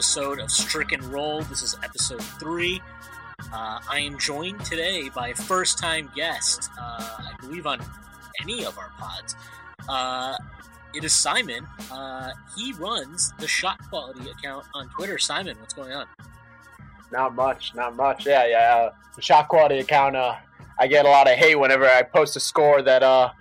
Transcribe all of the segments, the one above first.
Episode of Strick And Roll. This is episode three. Uh, I am joined today by a first time guest, uh, I believe, on any of our pods. Uh, it is Simon. Uh, he runs the shot quality account on Twitter. Simon, what's going on? Not much, not much. Yeah, yeah. Uh, the shot quality account, uh, I get a lot of hate whenever I post a score that I,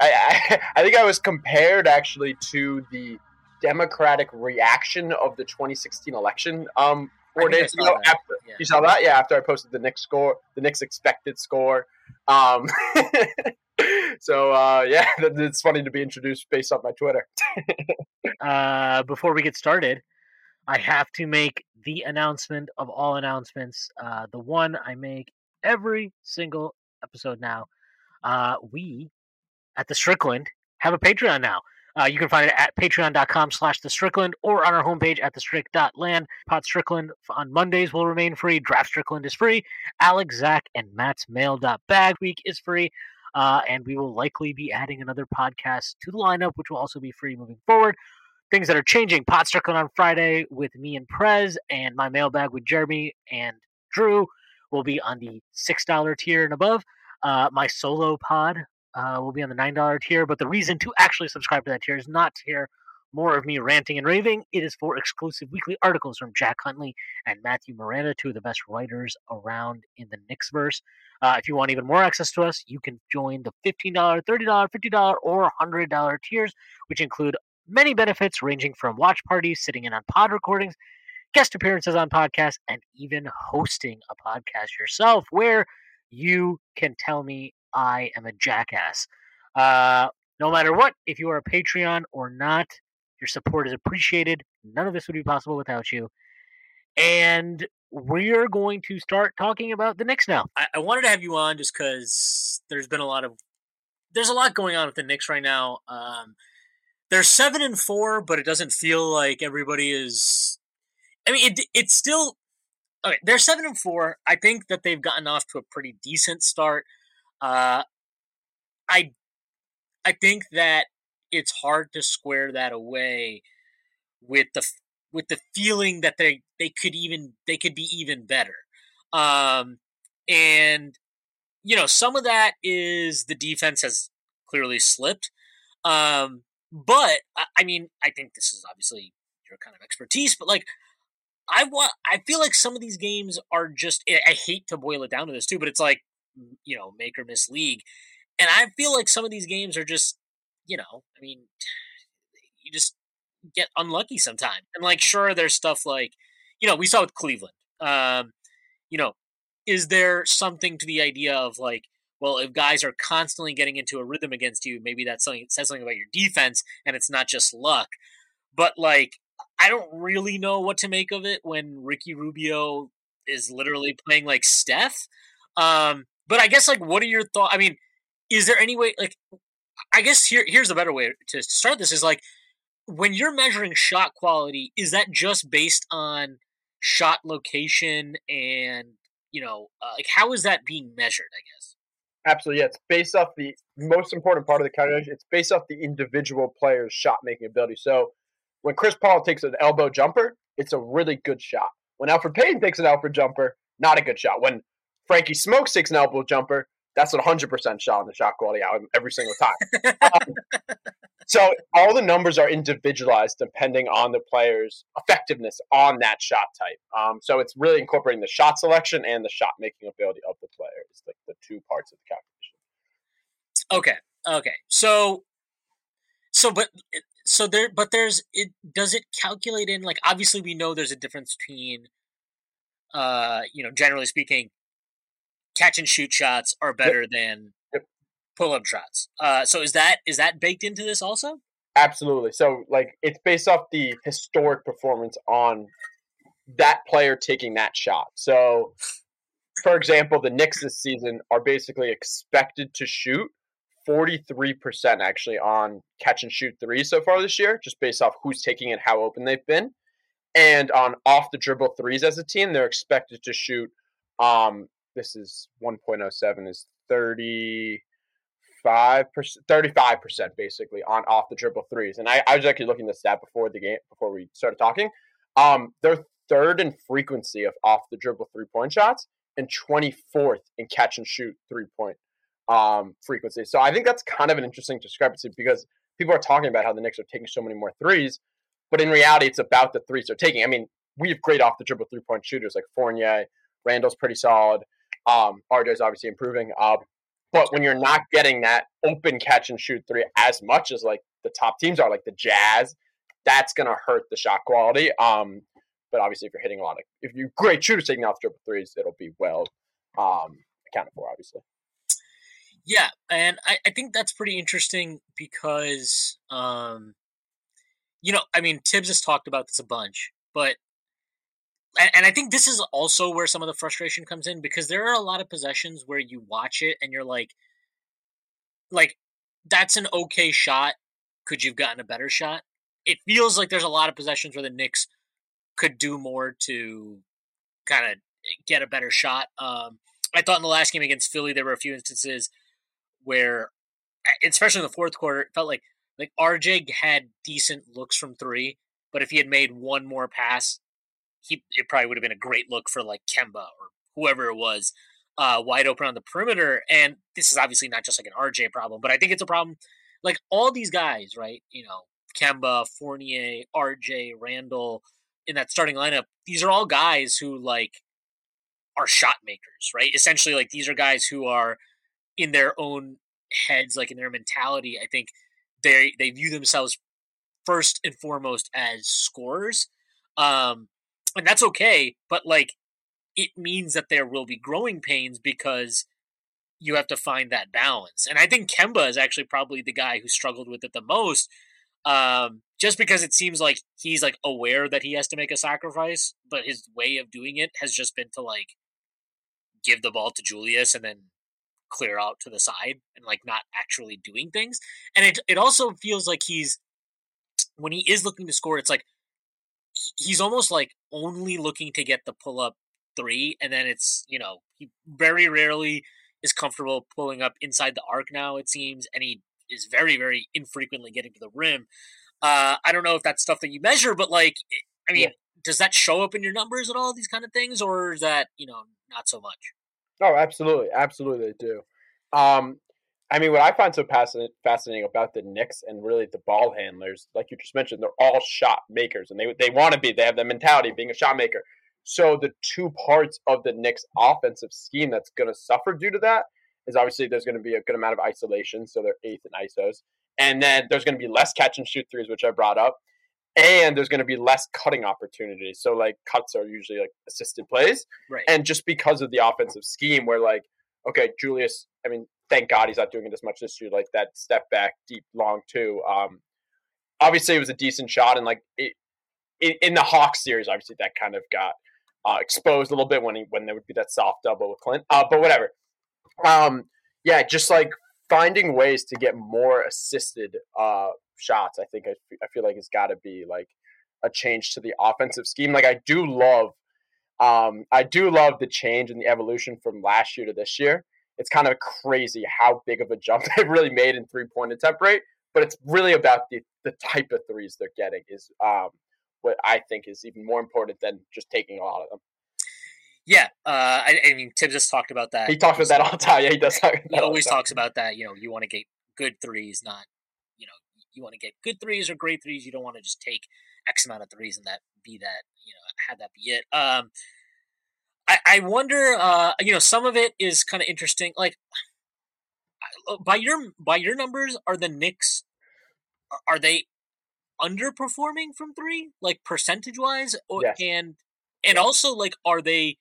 I, I think I was compared actually to the Democratic reaction of the 2016 election. Um, four I think I days ago, that. after Yeah. you saw that, yeah, after I posted the Knicks score, the Knicks expected score. Um, so uh, yeah, it's funny to be introduced based off my Twitter. uh, before we get started, I have to make the announcement of all announcements. Uh, the one I make every single episode now. Uh, we at the Strickland have a Patreon now. Uh, you can find it at patreon.com slash the Strickland or on our homepage at the strick.land. Pod Strickland on Mondays will remain free. Draft Strickland is free. Alex, Zach, and Matt's mail.bag week is free. Uh, and we will likely be adding another podcast to the lineup, which will also be free moving forward things that are changing. Pod Strickland on Friday with me and Prez, and my mailbag with Jeremy and Drew will be on the six dollar tier and above. Uh, my solo pod uh, will be on the nine dollar tier. But the reason to actually subscribe to that tier is not to hear more of me ranting and raving. It is for exclusive weekly articles from Jack Huntley and Matthew Miranda, two of the best writers around in the Knicksverse. Uh, if you want even more access to us, you can join the $15, $30, $50, or $100 tiers, which include many benefits ranging from watch parties, sitting in on pod recordings, guest appearances on podcasts, and even hosting a podcast yourself where you can tell me I am a jackass. Uh, no matter what, if you are a Patreon or not, your support is appreciated. None of this would be possible without you. And we're going to start talking about the Knicks now. I, I wanted to have you on just because there's been a lot of there's a lot going on with the Knicks right now. Um, they're seven and four, but it doesn't feel like everybody is. I mean, it, it's still okay. They're seven and four. I think that they've gotten off to a pretty decent start. Uh, I I think that it's hard to square that away with the with the feeling that they they could even they could be even better. Um, and you know, some of that is the defense has clearly slipped. Um, but I, I mean, I think this is obviously your kind of expertise, but like, I want, I feel like some of these games are just, I hate to boil it down to this too, but it's like, you know, make or miss league. And I feel like some of these games are just, you know, I mean, you just get unlucky sometimes. And like, sure, there's stuff like, you know, we saw with Cleveland. Um, you know, is there something to the idea of like, well, if guys are constantly getting into a rhythm against you, maybe that's something says something about your defense, and it's not just luck. But like, I don't really know what to make of it when Ricky Rubio is literally playing like Steph. Um, but I guess like, what are your thoughts? I mean, is there any way like? I guess here here's a better way to start this is like when you're measuring shot quality, is that just based on shot location and you know uh, like how is that being measured? I guess. Absolutely, yeah. It's based off the most important part of the calculation. It's based off the individual player's shot making ability. So when Chris Paul takes an elbow jumper, it's a really good shot. When Elfrid Payton takes an Alfred jumper, not a good shot. When Frankie Smokes takes an elbow jumper, that's a 100% shot on the shot quality out every single time. um, so all the numbers are individualized depending on the player's effectiveness on that shot type. Um, so it's really incorporating the shot selection and the shot making ability of the player. It's like the two parts of the calculation. Okay. Okay. So so but so there but there's it does it calculate in like obviously we know there's a difference between uh you know generally speaking catch and shoot shots are better yep. than yep. pull up shots. Uh so is that is that baked into this also? Absolutely. So like it's based off the historic performance on that player taking that shot. So for example, the Knicks this season are basically expected to shoot 43% actually on catch and shoot threes so far this year, just based off who's taking it, how open they've been. And on off the dribble threes as a team, they're expected to shoot um this is 1.07 is 35 percent 35 percent basically on off the dribble threes. And I, I was actually looking at the stat before the game before we started talking. Um they're third in frequency of off the dribble three point shots and 24th in catch and shoot three point um, frequency. So I think that's kind of an interesting discrepancy because people are talking about how the Knicks are taking so many more threes, but in reality, it's about the threes they're taking. I mean, we have great off the dribble three point shooters like Fournier, Randle's pretty solid. Um, is obviously improving. Uh, but when you're not getting that open catch and shoot three as much as like the top teams are, like the Jazz, that's gonna hurt the shot quality. Um, but obviously, if you're hitting a lot of, if you're great shooters taking off dribble threes, it'll be well um, accounted for, obviously. Yeah, and I, I think that's pretty interesting because, um, you know, I mean, Thibs has talked about this a bunch, but and, and I think this is also where some of the frustration comes in because there are a lot of possessions where you watch it and you're like, like that's an okay shot. Could you've gotten a better shot? It feels like there's a lot of possessions where the Knicks could do more to kind of get a better shot. Um, I thought in the last game against Philly, there were a few instances where, especially in the fourth quarter, it felt like like RJ had decent looks from three, but if he had made one more pass, he it probably would have been a great look for like Kemba or whoever it was, uh, wide open on the perimeter. And this is obviously not just like an RJ problem, but I think it's a problem. Like all these guys, right? You know, Kemba, Fournier, RJ, Randle in that starting lineup, these are all guys who like are shot makers, right? Essentially, like these are guys who are in their own heads, like in their mentality. I think they they view themselves first and foremost as scorers, um, and that's okay. But like, it means that there will be growing pains because you have to find that balance. And I think Kemba is actually probably the guy who struggled with it the most um, just because it seems like he's like aware that he has to make a sacrifice, but his way of doing it has just been to like give the ball to Julius and then clear out to the side and like not actually doing things. And it it also feels like he's when he is looking to score, it's like he's almost like only looking to get the pull up three, and then it's you know he very rarely is comfortable pulling up inside the arc now. It seems, and he is very, very infrequently getting to the rim. Uh, I don't know if that's stuff that you measure, but like, I mean, yeah. does that show up in your numbers at all? These kind of things, or is that you know not so much? Oh, absolutely, absolutely, they do. Um, I mean, what I find so fascinating about the Knicks and really the ball handlers, like you just mentioned, they're all shot makers, and they they want to be. They have the mentality of being a shot maker. So the two parts of the Knicks' offensive scheme that's going to suffer due to that is obviously there's going to be a good amount of isolation, so they're eighth in ISOs, and then there's going to be less catch and shoot threes, which I brought up, and there's going to be less cutting opportunities. So like cuts are usually like assisted plays, right? And just because of the offensive scheme, where like okay, Julius, I mean, thank God he's not doing it as much this year, like that step back deep long too. Um, obviously it was a decent shot, and like it, in, in the Hawks series, obviously that kind of got. Uh, exposed a little bit when he when there would be that soft double with Clint, uh, but whatever um, yeah, just like finding ways to get more assisted uh, shots. I think I, I feel like it's got to be like a change to the offensive scheme. Like I do love, um, I do love the change and the evolution from last year to this year. It's kind of crazy how big of a jump they've really made in three point attempt rate. But it's really about the the type of threes they're getting is um, what I think is even more important than just taking a lot of them. Yeah, uh, I, I, mean, Thibs just talked about that. He talks about that all the time. Yeah, he does. he always talks about that. You know, you want to get good threes, not you know, you want to get good threes or great threes. You don't want to just take X amount of threes and that be that. You know, have that be it. Um, I, I wonder. Uh, you know, some of it is kind of interesting. Like, uh, by your by your numbers, are the Knicks are they underperforming from three, like percentage wise, or Yes. and and also like are they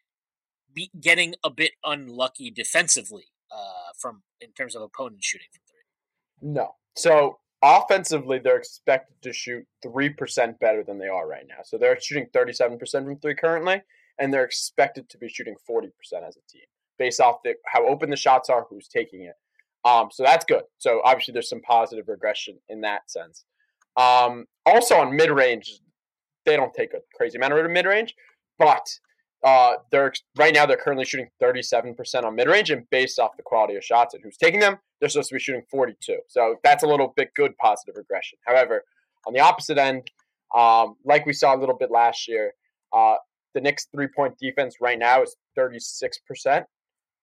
be getting a bit unlucky defensively uh, from in terms of opponents shooting from three? No. So offensively, they're expected to shoot three percent better than they are right now. So they're shooting thirty-seven percent from three currently, and they're expected to be shooting forty percent as a team, based off the, how open the shots are, who's taking it. Um, so that's good. So obviously, there's some positive regression in that sense. Um, also on mid-range, they don't take a crazy amount of mid-range, but uh, they're right now they're currently shooting 37% on mid-range, and based off the quality of shots and who's taking them, they're supposed to be shooting 42. So that's a little bit good positive regression. However, on the opposite end, um, like we saw a little bit last year, uh, the Knicks three-point defense right now is 36%,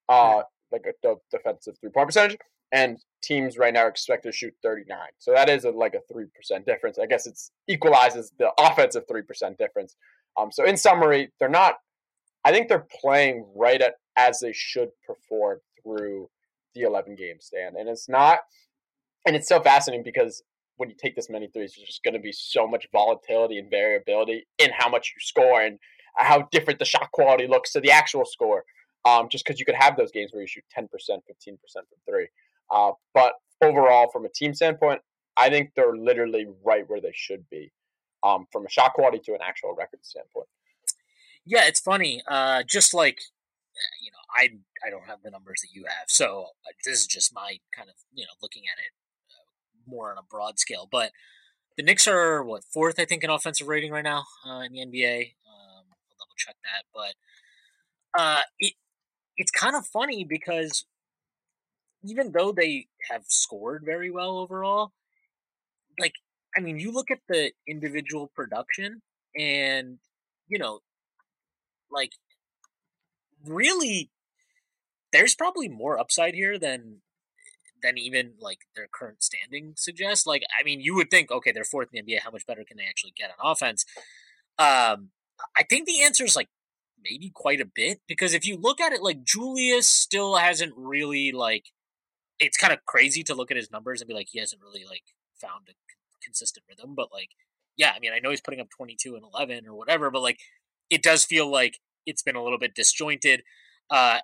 uh, like a, the defensive three-point percentage, and teams right now are expected to shoot 39. So that is a, like a 3% difference. I guess it's equalizes the offensive 3% difference. Um, so in summary, they're not I think they're playing right at as they should perform through the 11 game stand. And it's not, and it's so fascinating because when you take this many threes, there's just going to be so much volatility and variability in how much you score and how different the shot quality looks to the actual score. Um, just because you could have those games where you shoot 10%, 15% from three. Uh, but overall, from a team standpoint, I think they're literally right where they should be um, from a shot quality to an actual record standpoint. Yeah, it's funny. Uh, just like you know, I I don't have the numbers that you have, so uh, this is just my kind of you know looking at it uh, more on a broad scale. But the Knicks are what fourth, I think, in offensive rating right now uh, in the NBA. Check that, but uh, it it's kind of funny because even though they have scored very well overall, like I mean, you look at the individual production, and you know, like really there's probably more upside here than than even like their current standing suggests. Like, I mean, you would think, okay, they're fourth in the NBA. How much better can they actually get on offense? Um, I think the answer is like maybe quite a bit because if you look at it, like Julius still hasn't really like. It's kind of crazy to look at his numbers and be like he hasn't really like found a consistent rhythm, but like, yeah, I mean, I know he's putting up twenty two and eleven or whatever, but like, it does feel like it's been a little bit disjointed. Uh,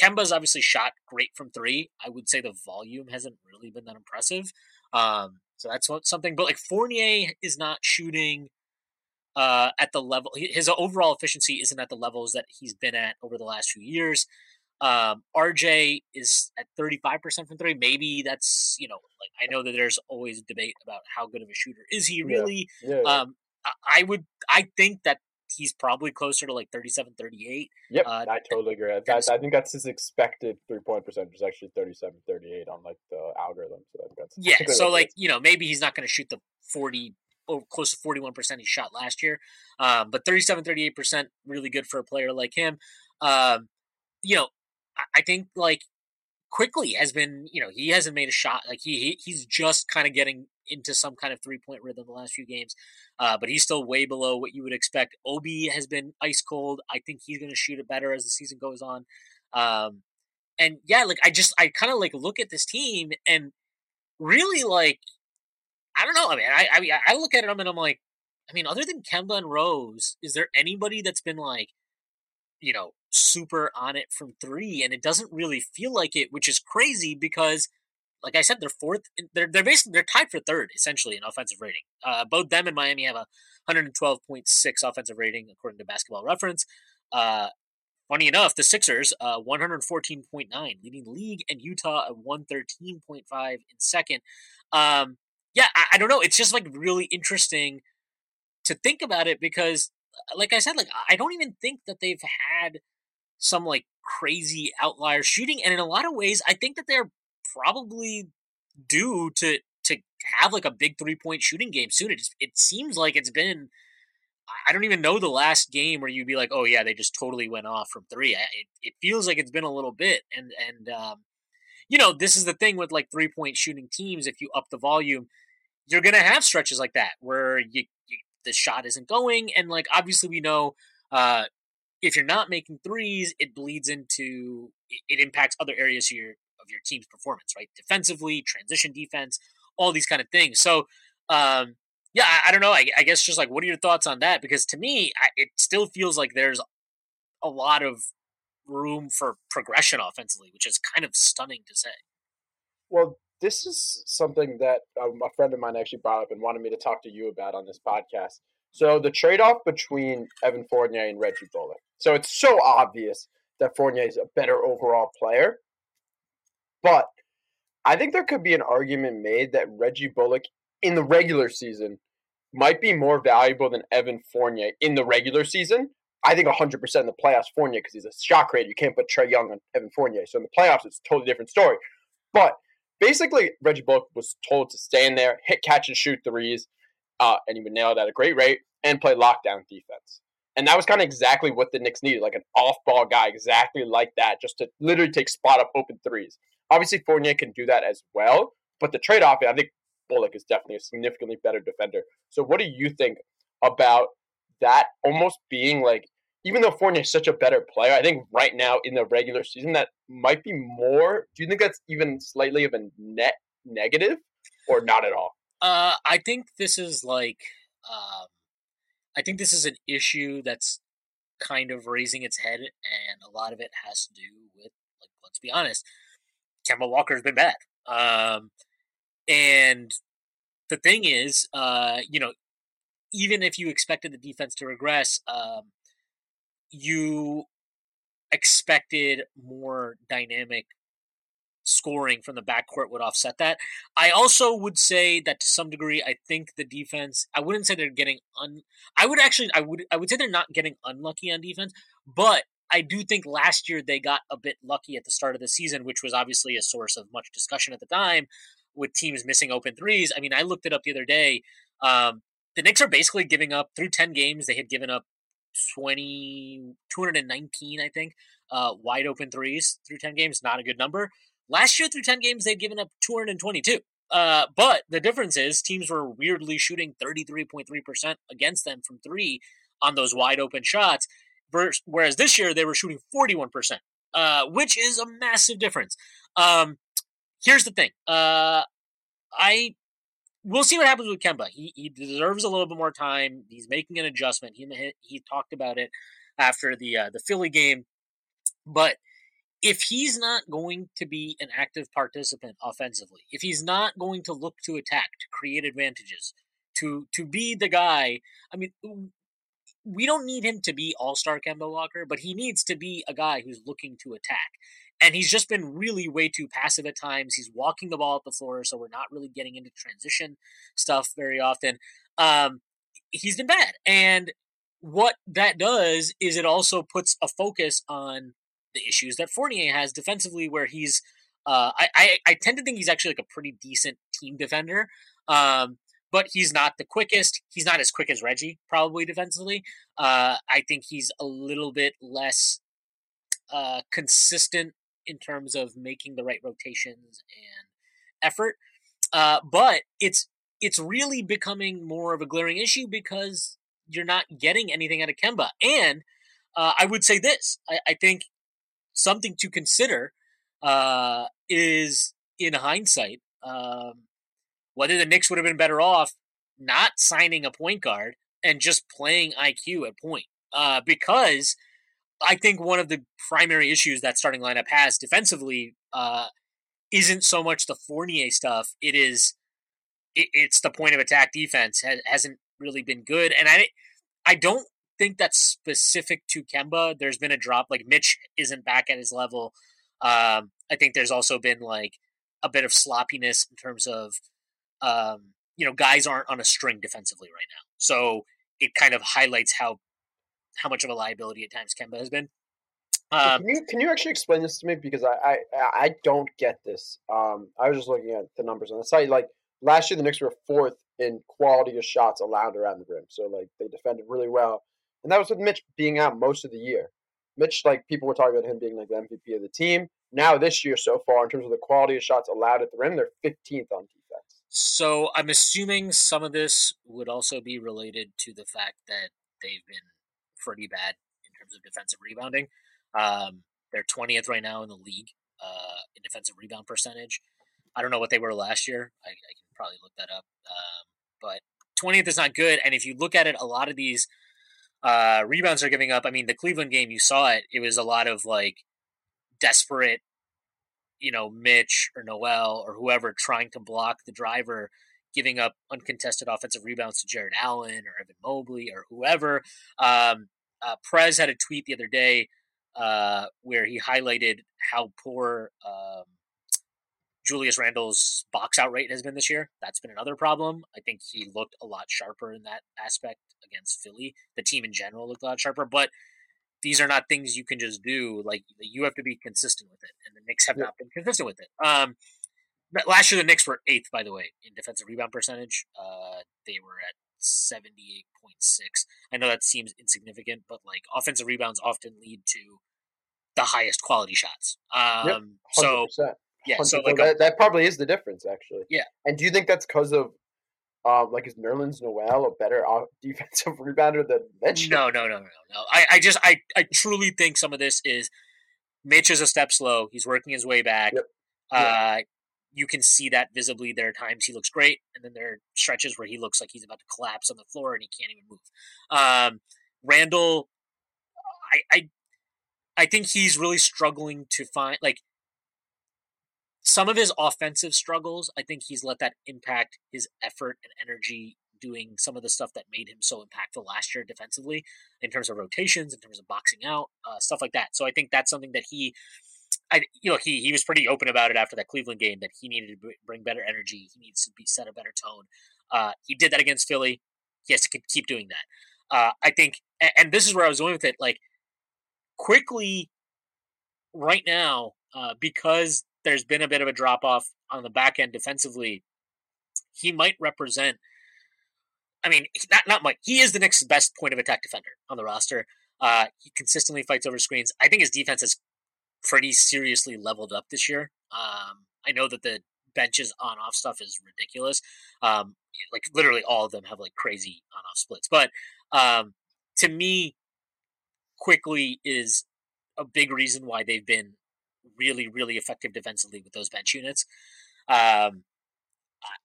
Kemba's obviously shot great from three. I would say the volume hasn't really been that impressive. Um, so that's something. But like Fournier is not shooting uh, at the level. His overall efficiency isn't at the levels that he's been at over the last few years. Um, RJ is at 35% from three. Maybe that's, you know, like I know that there's always a debate about how good of a shooter is he really. Yeah. Yeah, yeah. Um, I, would, I think that he's probably closer to like 37, 38. Yep. Uh, I totally agree. I, I, think that's his expected three point percentage is actually 37, 38 on like the algorithm. So yeah. So like, you know, maybe he's not going to shoot the forty over close to 41% he shot last year. Um, but 37, 38%, really good for a player like him. Um, you know, I, think like Quickley has been, you know, he hasn't made a shot. Like he, he he's just kind of getting into some kind of three point rhythm the last few games, uh, but he's still way below what you would expect. Obi has been ice cold. I think he's going to shoot it better as the season goes on. Um, and yeah, like I just I kind of like look at this team and really like I don't know. I mean, I I, mean, I look at it and I'm like, I mean, other than Kemba and Rose, is there anybody that's been like, you know, super on it from three? And it doesn't really feel like it, which is crazy because, like I said, they're fourth. They're they're basically they're tied for third essentially in offensive rating. Uh, both them and Miami have a 112.6 offensive rating according to Basketball Reference. Uh, Funny enough, the Sixers, uh, 114.9, leading league, and Utah at 113.5 in second. Um, yeah, I, I don't know. It's just like really interesting to think about it because, uh, like I said, like I don't even think that they've had some like crazy outlier shooting, and in a lot of ways, I think that they're probably due to to have like a big three point shooting game soon. It it seems like it's been I don't even know the last game where you'd be like, oh yeah, they just totally went off from three. I, it, it feels like it's been a little bit, and and um, you know this is the thing with like three point shooting teams. If you up the volume, you're gonna have stretches like that where you, you the shot isn't going, and like obviously we know uh, if you're not making threes, it bleeds into it, it impacts other areas of your of your team's performance, right? Defensively, transition defense, all these kind of things. So, um, yeah, I, I don't know. I, I, guess just like, what are your thoughts on that? Because to me, I, it still feels like there's a lot of room for progression offensively, which is kind of stunning to say. Well, this is something that um, a friend of mine actually brought up and wanted me to talk to you about on this podcast. So the trade-off between Evan Fournier and Reggie Bullock. So it's so obvious that Fournier is a better overall player, but I think there could be an argument made that Reggie Bullock in the regular season might be more valuable than Evan Fournier in the regular season. I think 100% in the playoffs, Fournier, because he's a shot creator. You can't put Trae Young on Evan Fournier. So in the playoffs, it's a totally different story. But basically, Reggie Bullock was told to stand there, hit, catch, and shoot threes, uh, and he would nail it at a great rate and play lockdown defense. And that was kind of exactly what the Knicks needed, like an off-ball guy, exactly like that, just to literally take spot up open threes. Obviously, Fournier can do that as well, but the trade-off, I think Bullock is definitely a significantly better defender. So, what do you think about that almost being like, even though Fournier is such a better player, I think right now in the regular season that might be more. Do you think that's even slightly of a net negative, or not at all? Uh, I think this is like, um, I think this is an issue that's kind of raising its head, and a lot of it has to do with, like, let's be honest, Kemba Walker's been bad. Um, and the thing is, uh, you know, even if you expected the defense to regress, um, you expected more dynamic scoring from the backcourt would offset that. I also would say that to some degree, I think the defense. I wouldn't say they're getting un. I would actually. I would. I would say they're not getting unlucky on defense, but I do think last year they got a bit lucky at the start of the season, which was obviously a source of much discussion at the time with teams missing open threes. I mean, I looked it up the other day. Um, the Knicks are basically giving up through 10 games. They had given up 20, 219, I think, uh, wide open threes through 10 games. Not a good number. Last year through 10 games, they'd given up 222. Uh, but the difference is teams were weirdly shooting 33.3% against them from three on those wide open shots. Whereas this year they were shooting 41%, uh, which is a massive difference. Um, here's the thing. Uh, I we'll see what happens with Kemba. He he deserves a little bit more time. He's making an adjustment. He he talked about it after the uh, the Philly game, but if he's not going to be an active participant offensively, if he's not going to look to attack, to create advantages, to to be the guy, I mean, we don't need him to be All Star Kemba Walker, but he needs to be a guy who's looking to attack and he's just been really way too passive at times. He's walking the ball up the floor, so we're not really getting into transition stuff very often. Um, he's been bad, and what that does is it also puts a focus on the issues that Fournier has defensively, where he's. Uh, I, I, I tend to think he's actually like a pretty decent team defender, um, but he's not the quickest. He's not as quick as Reggie, probably defensively. Uh, I think he's a little bit less uh, consistent in terms of making the right rotations and effort. Uh, but it's it's really becoming more of a glaring issue because you're not getting anything out of Kemba. And uh, I would say this: I, I think something to consider uh, is, in hindsight, um, whether the Knicks would have been better off not signing a point guard and just playing IQ at point, uh, because I think one of the primary issues that starting lineup has defensively uh, isn't so much the Fournier stuff. It is it, it's the point of attack defense has, hasn't really been good, and I I don't think that's specific to Kemba. There's been a drop. Like Mitch isn't back at his level. Um, I think there's also been like a bit of sloppiness in terms of um, you know guys aren't on a string defensively right now. So it kind of highlights how how much of a liability at times Kemba has been. Um, can you can you actually explain this to me because I I, I don't get this. Um, I was just looking at the numbers on the site. Like last year, the Knicks were fourth in quality of shots allowed around the rim, so like they defended really well, and that was with Mitch being out most of the year. Mitch, like people were talking about him being like the MVP of the team. Now this year so far, in terms of the quality of shots allowed at the rim, they're 15th on defense. So I'm assuming some of this would also be related to the fact that they've been pretty bad in terms of defensive rebounding. Um, they're 20th right now in the league uh, in defensive rebound percentage. I don't know what they were last year. I, I can probably look that up. Um, but 20th is not good. And if you look at it, a lot of these uh, rebounds are giving up. I mean, the Cleveland game, you saw it. It was a lot of like desperate, you know, Mitch or Noel or whoever trying to block the driver, giving up uncontested offensive rebounds to Jarrett Allen or Evan Mobley or whoever. Um, uh, Prez had a tweet the other day uh, where he highlighted how poor um, Julius Randle's box out rate has been this year. That's been another problem. I think he looked a lot sharper in that aspect against Philly. The team in general looked a lot sharper, but these are not things you can just do. Like you have to be consistent with it, and the Knicks have yeah. not been consistent with it. Um, last year the Knicks were eighth, by the way, in defensive rebound percentage. Uh, they were at seventy eight point six. I know that seems insignificant, but like offensive rebounds often lead to the highest quality shots. Um, yep, so yeah, so like that, a, that probably is the difference, actually. Yeah. And do you think that's because of um, like is Nerlens Noel a better defensive rebounder than Mitch? No, no, no, no, no. I, I just I, I truly think some of this is Mitch is a step slow. He's working his way back. Yep. Uh, you can see that visibly. There are times he looks great, and then there are stretches where he looks like he's about to collapse on the floor and he can't even move. Um, Randle, I, I, I think he's really struggling to find like some of his offensive struggles, I think he's let that impact his effort and energy doing some of the stuff that made him so impactful last year defensively in terms of rotations, in terms of boxing out, uh, stuff like that. So I think that's something that he, I, you know, he he was pretty open about it after that Cleveland game that he needed to bring better energy. He needs to be set a better tone. Uh, he did that against Philly. He has to keep doing that. Uh, I think, and, and this is where I was going with it. Like Quickley, right now, uh, because there's been a bit of a drop off on the back end defensively. He might represent. I mean, not not Mike. He is the next best point of attack defender on the roster. Uh, he consistently fights over screens. I think his defense is pretty seriously leveled up this year. Um, I know that the benches on off stuff is ridiculous. Um, like literally all of them have like crazy on off splits. But um, to me, Quickley is a big reason why they've been really, really effective defensively with those bench units. Um,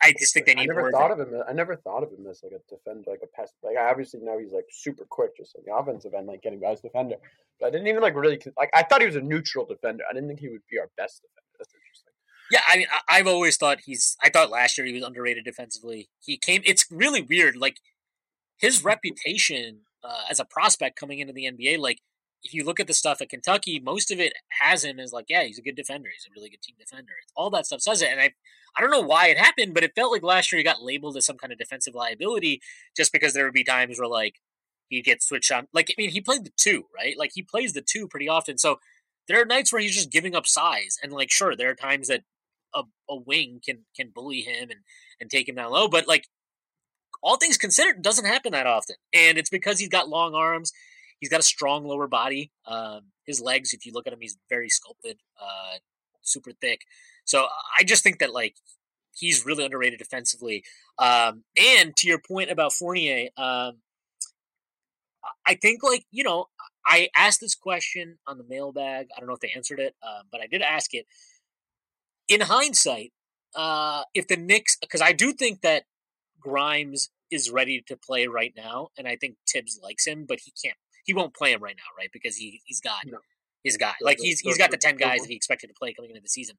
I just think they need. I never thought of him. I never thought of him as like a defender, like a pass. Like I obviously know he's like super quick, just like the offensive end, like getting guys defender. But I didn't even like really like. I thought he was a neutral defender. I didn't think he would be our best defender. That's interesting. Yeah, I mean, I've always thought he's. I thought last year he was underrated defensively. He came. It's really weird. Like his reputation uh, as a prospect coming into the NBA, like if you look at the stuff at Kentucky, most of it has him as like, yeah, he's a good defender. He's a really good team defender. All that stuff says it. And I, I don't know why it happened, but it felt like last year he got labeled as some kind of defensive liability just because there would be times where like he'd get switched on. Like, I mean, he played the two, right? Like he plays the two pretty often. So there are nights where he's just giving up size. And like, sure, there are times that a, a wing can, can bully him and, and take him down low. But like, all things considered, doesn't happen that often. And it's because he's got long arms he's got a strong lower body. Um, his legs, if you look at him, he's very sculpted, uh, super thick. So I just think that like he's really underrated defensively. Um, and to your point about Fournier, um, I think like you know I asked this question on the mailbag. I don't know if they answered it, uh, but I did ask it. In hindsight, uh, if the Knicks, because I do think that Grimes is ready to play right now, and I think Thibs likes him, but he can't he won't play him right now, right? Because he he's got no. his guy. Like he's he's got the ten guys that he expected to play coming into the season.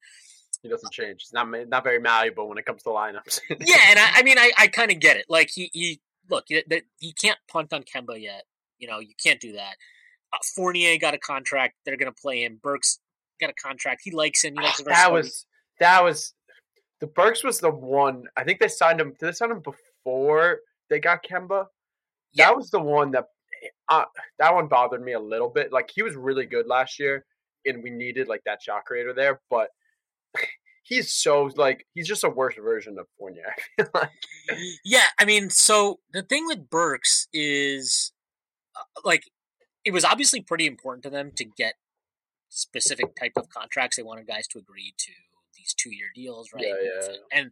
He doesn't change. He's not not very malleable when it comes to lineups. yeah, and I, I mean I, I kind of get it. Like he he look he, he can't punt on Kemba yet. You know you can't do that. Uh, Fournier got a contract. They're gonna play him. Burks got a contract. He likes him. He likes that was that was the Burks was the one. I think they signed him. Did they sign him before they got Kemba? Yeah. That was the one that uh, that one bothered me a little bit. Like he was really good last year, and we needed like that shot creator there, but he's so like he's just a worse version of Fournier. I feel like. Yeah, I mean, so the thing with Burks is uh, like it was obviously pretty important to them to get specific type of contracts. They wanted guys to agree to these two year deals, right? Yeah, yeah. And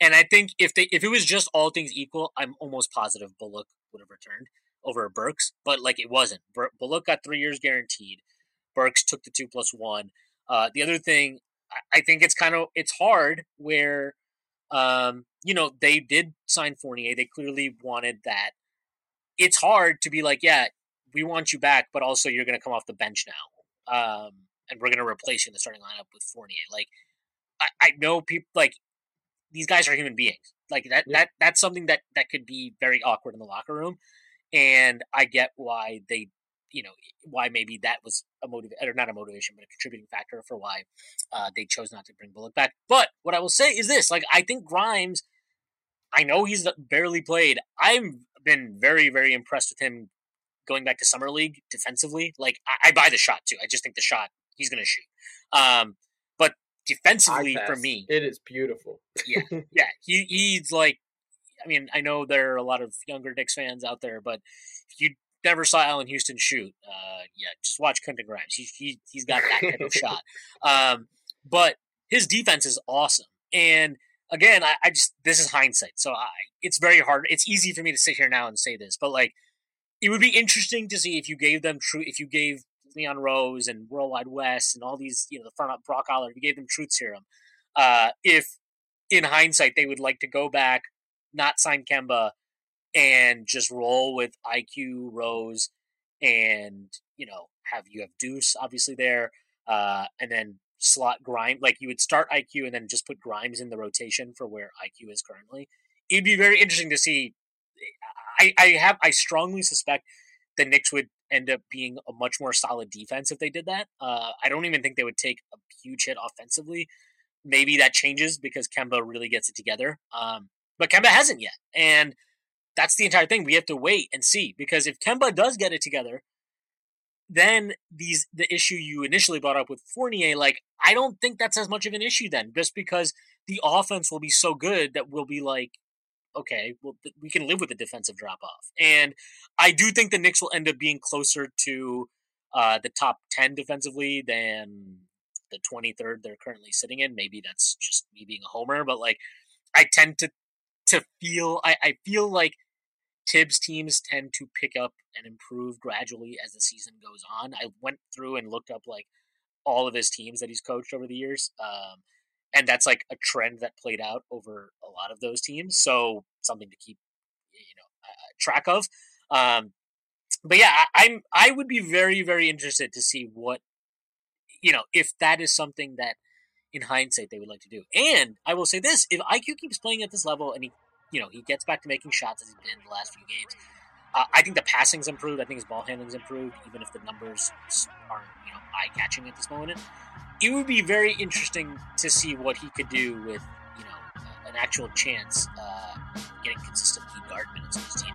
and I think if they if it was just all things equal, I'm almost positive Bullock would have returned over Burks, but like it wasn't. Bullock got three years guaranteed. Burks took the two plus one. Uh, the other thing, I, I think it's kind of it's hard where, um, you know, they did sign Fournier. They clearly wanted that. It's hard to be like, yeah, we want you back, but also you're going to come off the bench now, um, and we're going to replace you in the starting lineup with Fournier. Like, I, I know people like these guys are human beings. Like that Yeah. that that's something that that could be very awkward in the locker room, and I get why they, you know, why maybe that was a motive or not a motivation, but a contributing factor for why uh, they chose not to bring Bullock back. But what I will say is this: like I think Grimes, I know he's barely played. I've been very very impressed with him going back to summer league defensively. Like I, I buy the shot too. I just think the shot he's going to shoot. Um, but defensively for me, it is beautiful. Yeah, yeah, he he's like, I mean, I know there are a lot of younger Knicks fans out there, but if you never saw Allan Houston shoot, uh, yeah, just watch Quentin Grimes. He, he he's got that type of shot. Um, but his defense is awesome, and again, I, I just this is hindsight, so I it's very hard. It's easy for me to sit here now and say this, but like, it would be interesting to see if you gave them true, if you gave Leon Rose and World Wide Wes and all these, you know, the front up Brock if you gave them truth serum, uh, if in hindsight they would like to go back, not sign Kemba, and just roll with IQ Rose, and you know have you have Deuce obviously there, uh, and then slot Grimes like you would start IQ and then just put Grimes in the rotation for where IQ is currently. It'd be very interesting to see. I, I have I strongly suspect the Knicks would end up being a much more solid defense if they did that. Uh, I don't even think they would take a huge hit offensively. Maybe that changes because Kemba really gets it together. Um, but Kemba hasn't yet, and that's the entire thing. We have to wait and see because if Kemba does get it together, then these the issue you initially brought up with Fournier, like I don't think that's as much of an issue then, just because the offense will be so good that we'll be like, okay, well we can live with the defensive drop off, and I do think the Knicks will end up being closer to uh, the top ten defensively than the twenty third they're currently sitting in. Maybe that's just me being a homer, but like I tend to to feel I, I feel like Thibs teams tend to pick up and improve gradually as the season goes on. I went through and looked up like all of his teams that he's coached over the years, um, and that's like a trend that played out over a lot of those teams. So something to keep you know uh, track of. Um, but yeah, I, I'm I would be very very interested to see what you know if that is something that in hindsight they would like to do. And I will say this: if IQ keeps playing at this level and he you know he gets back to making shots as he's been the last few games. Uh, I think the passing's improved. I think his ball handling's improved, even if the numbers aren't you know eye catching at this moment. It would be very interesting to see what he could do with you know an actual chance uh, getting consistent guard minutes on his team.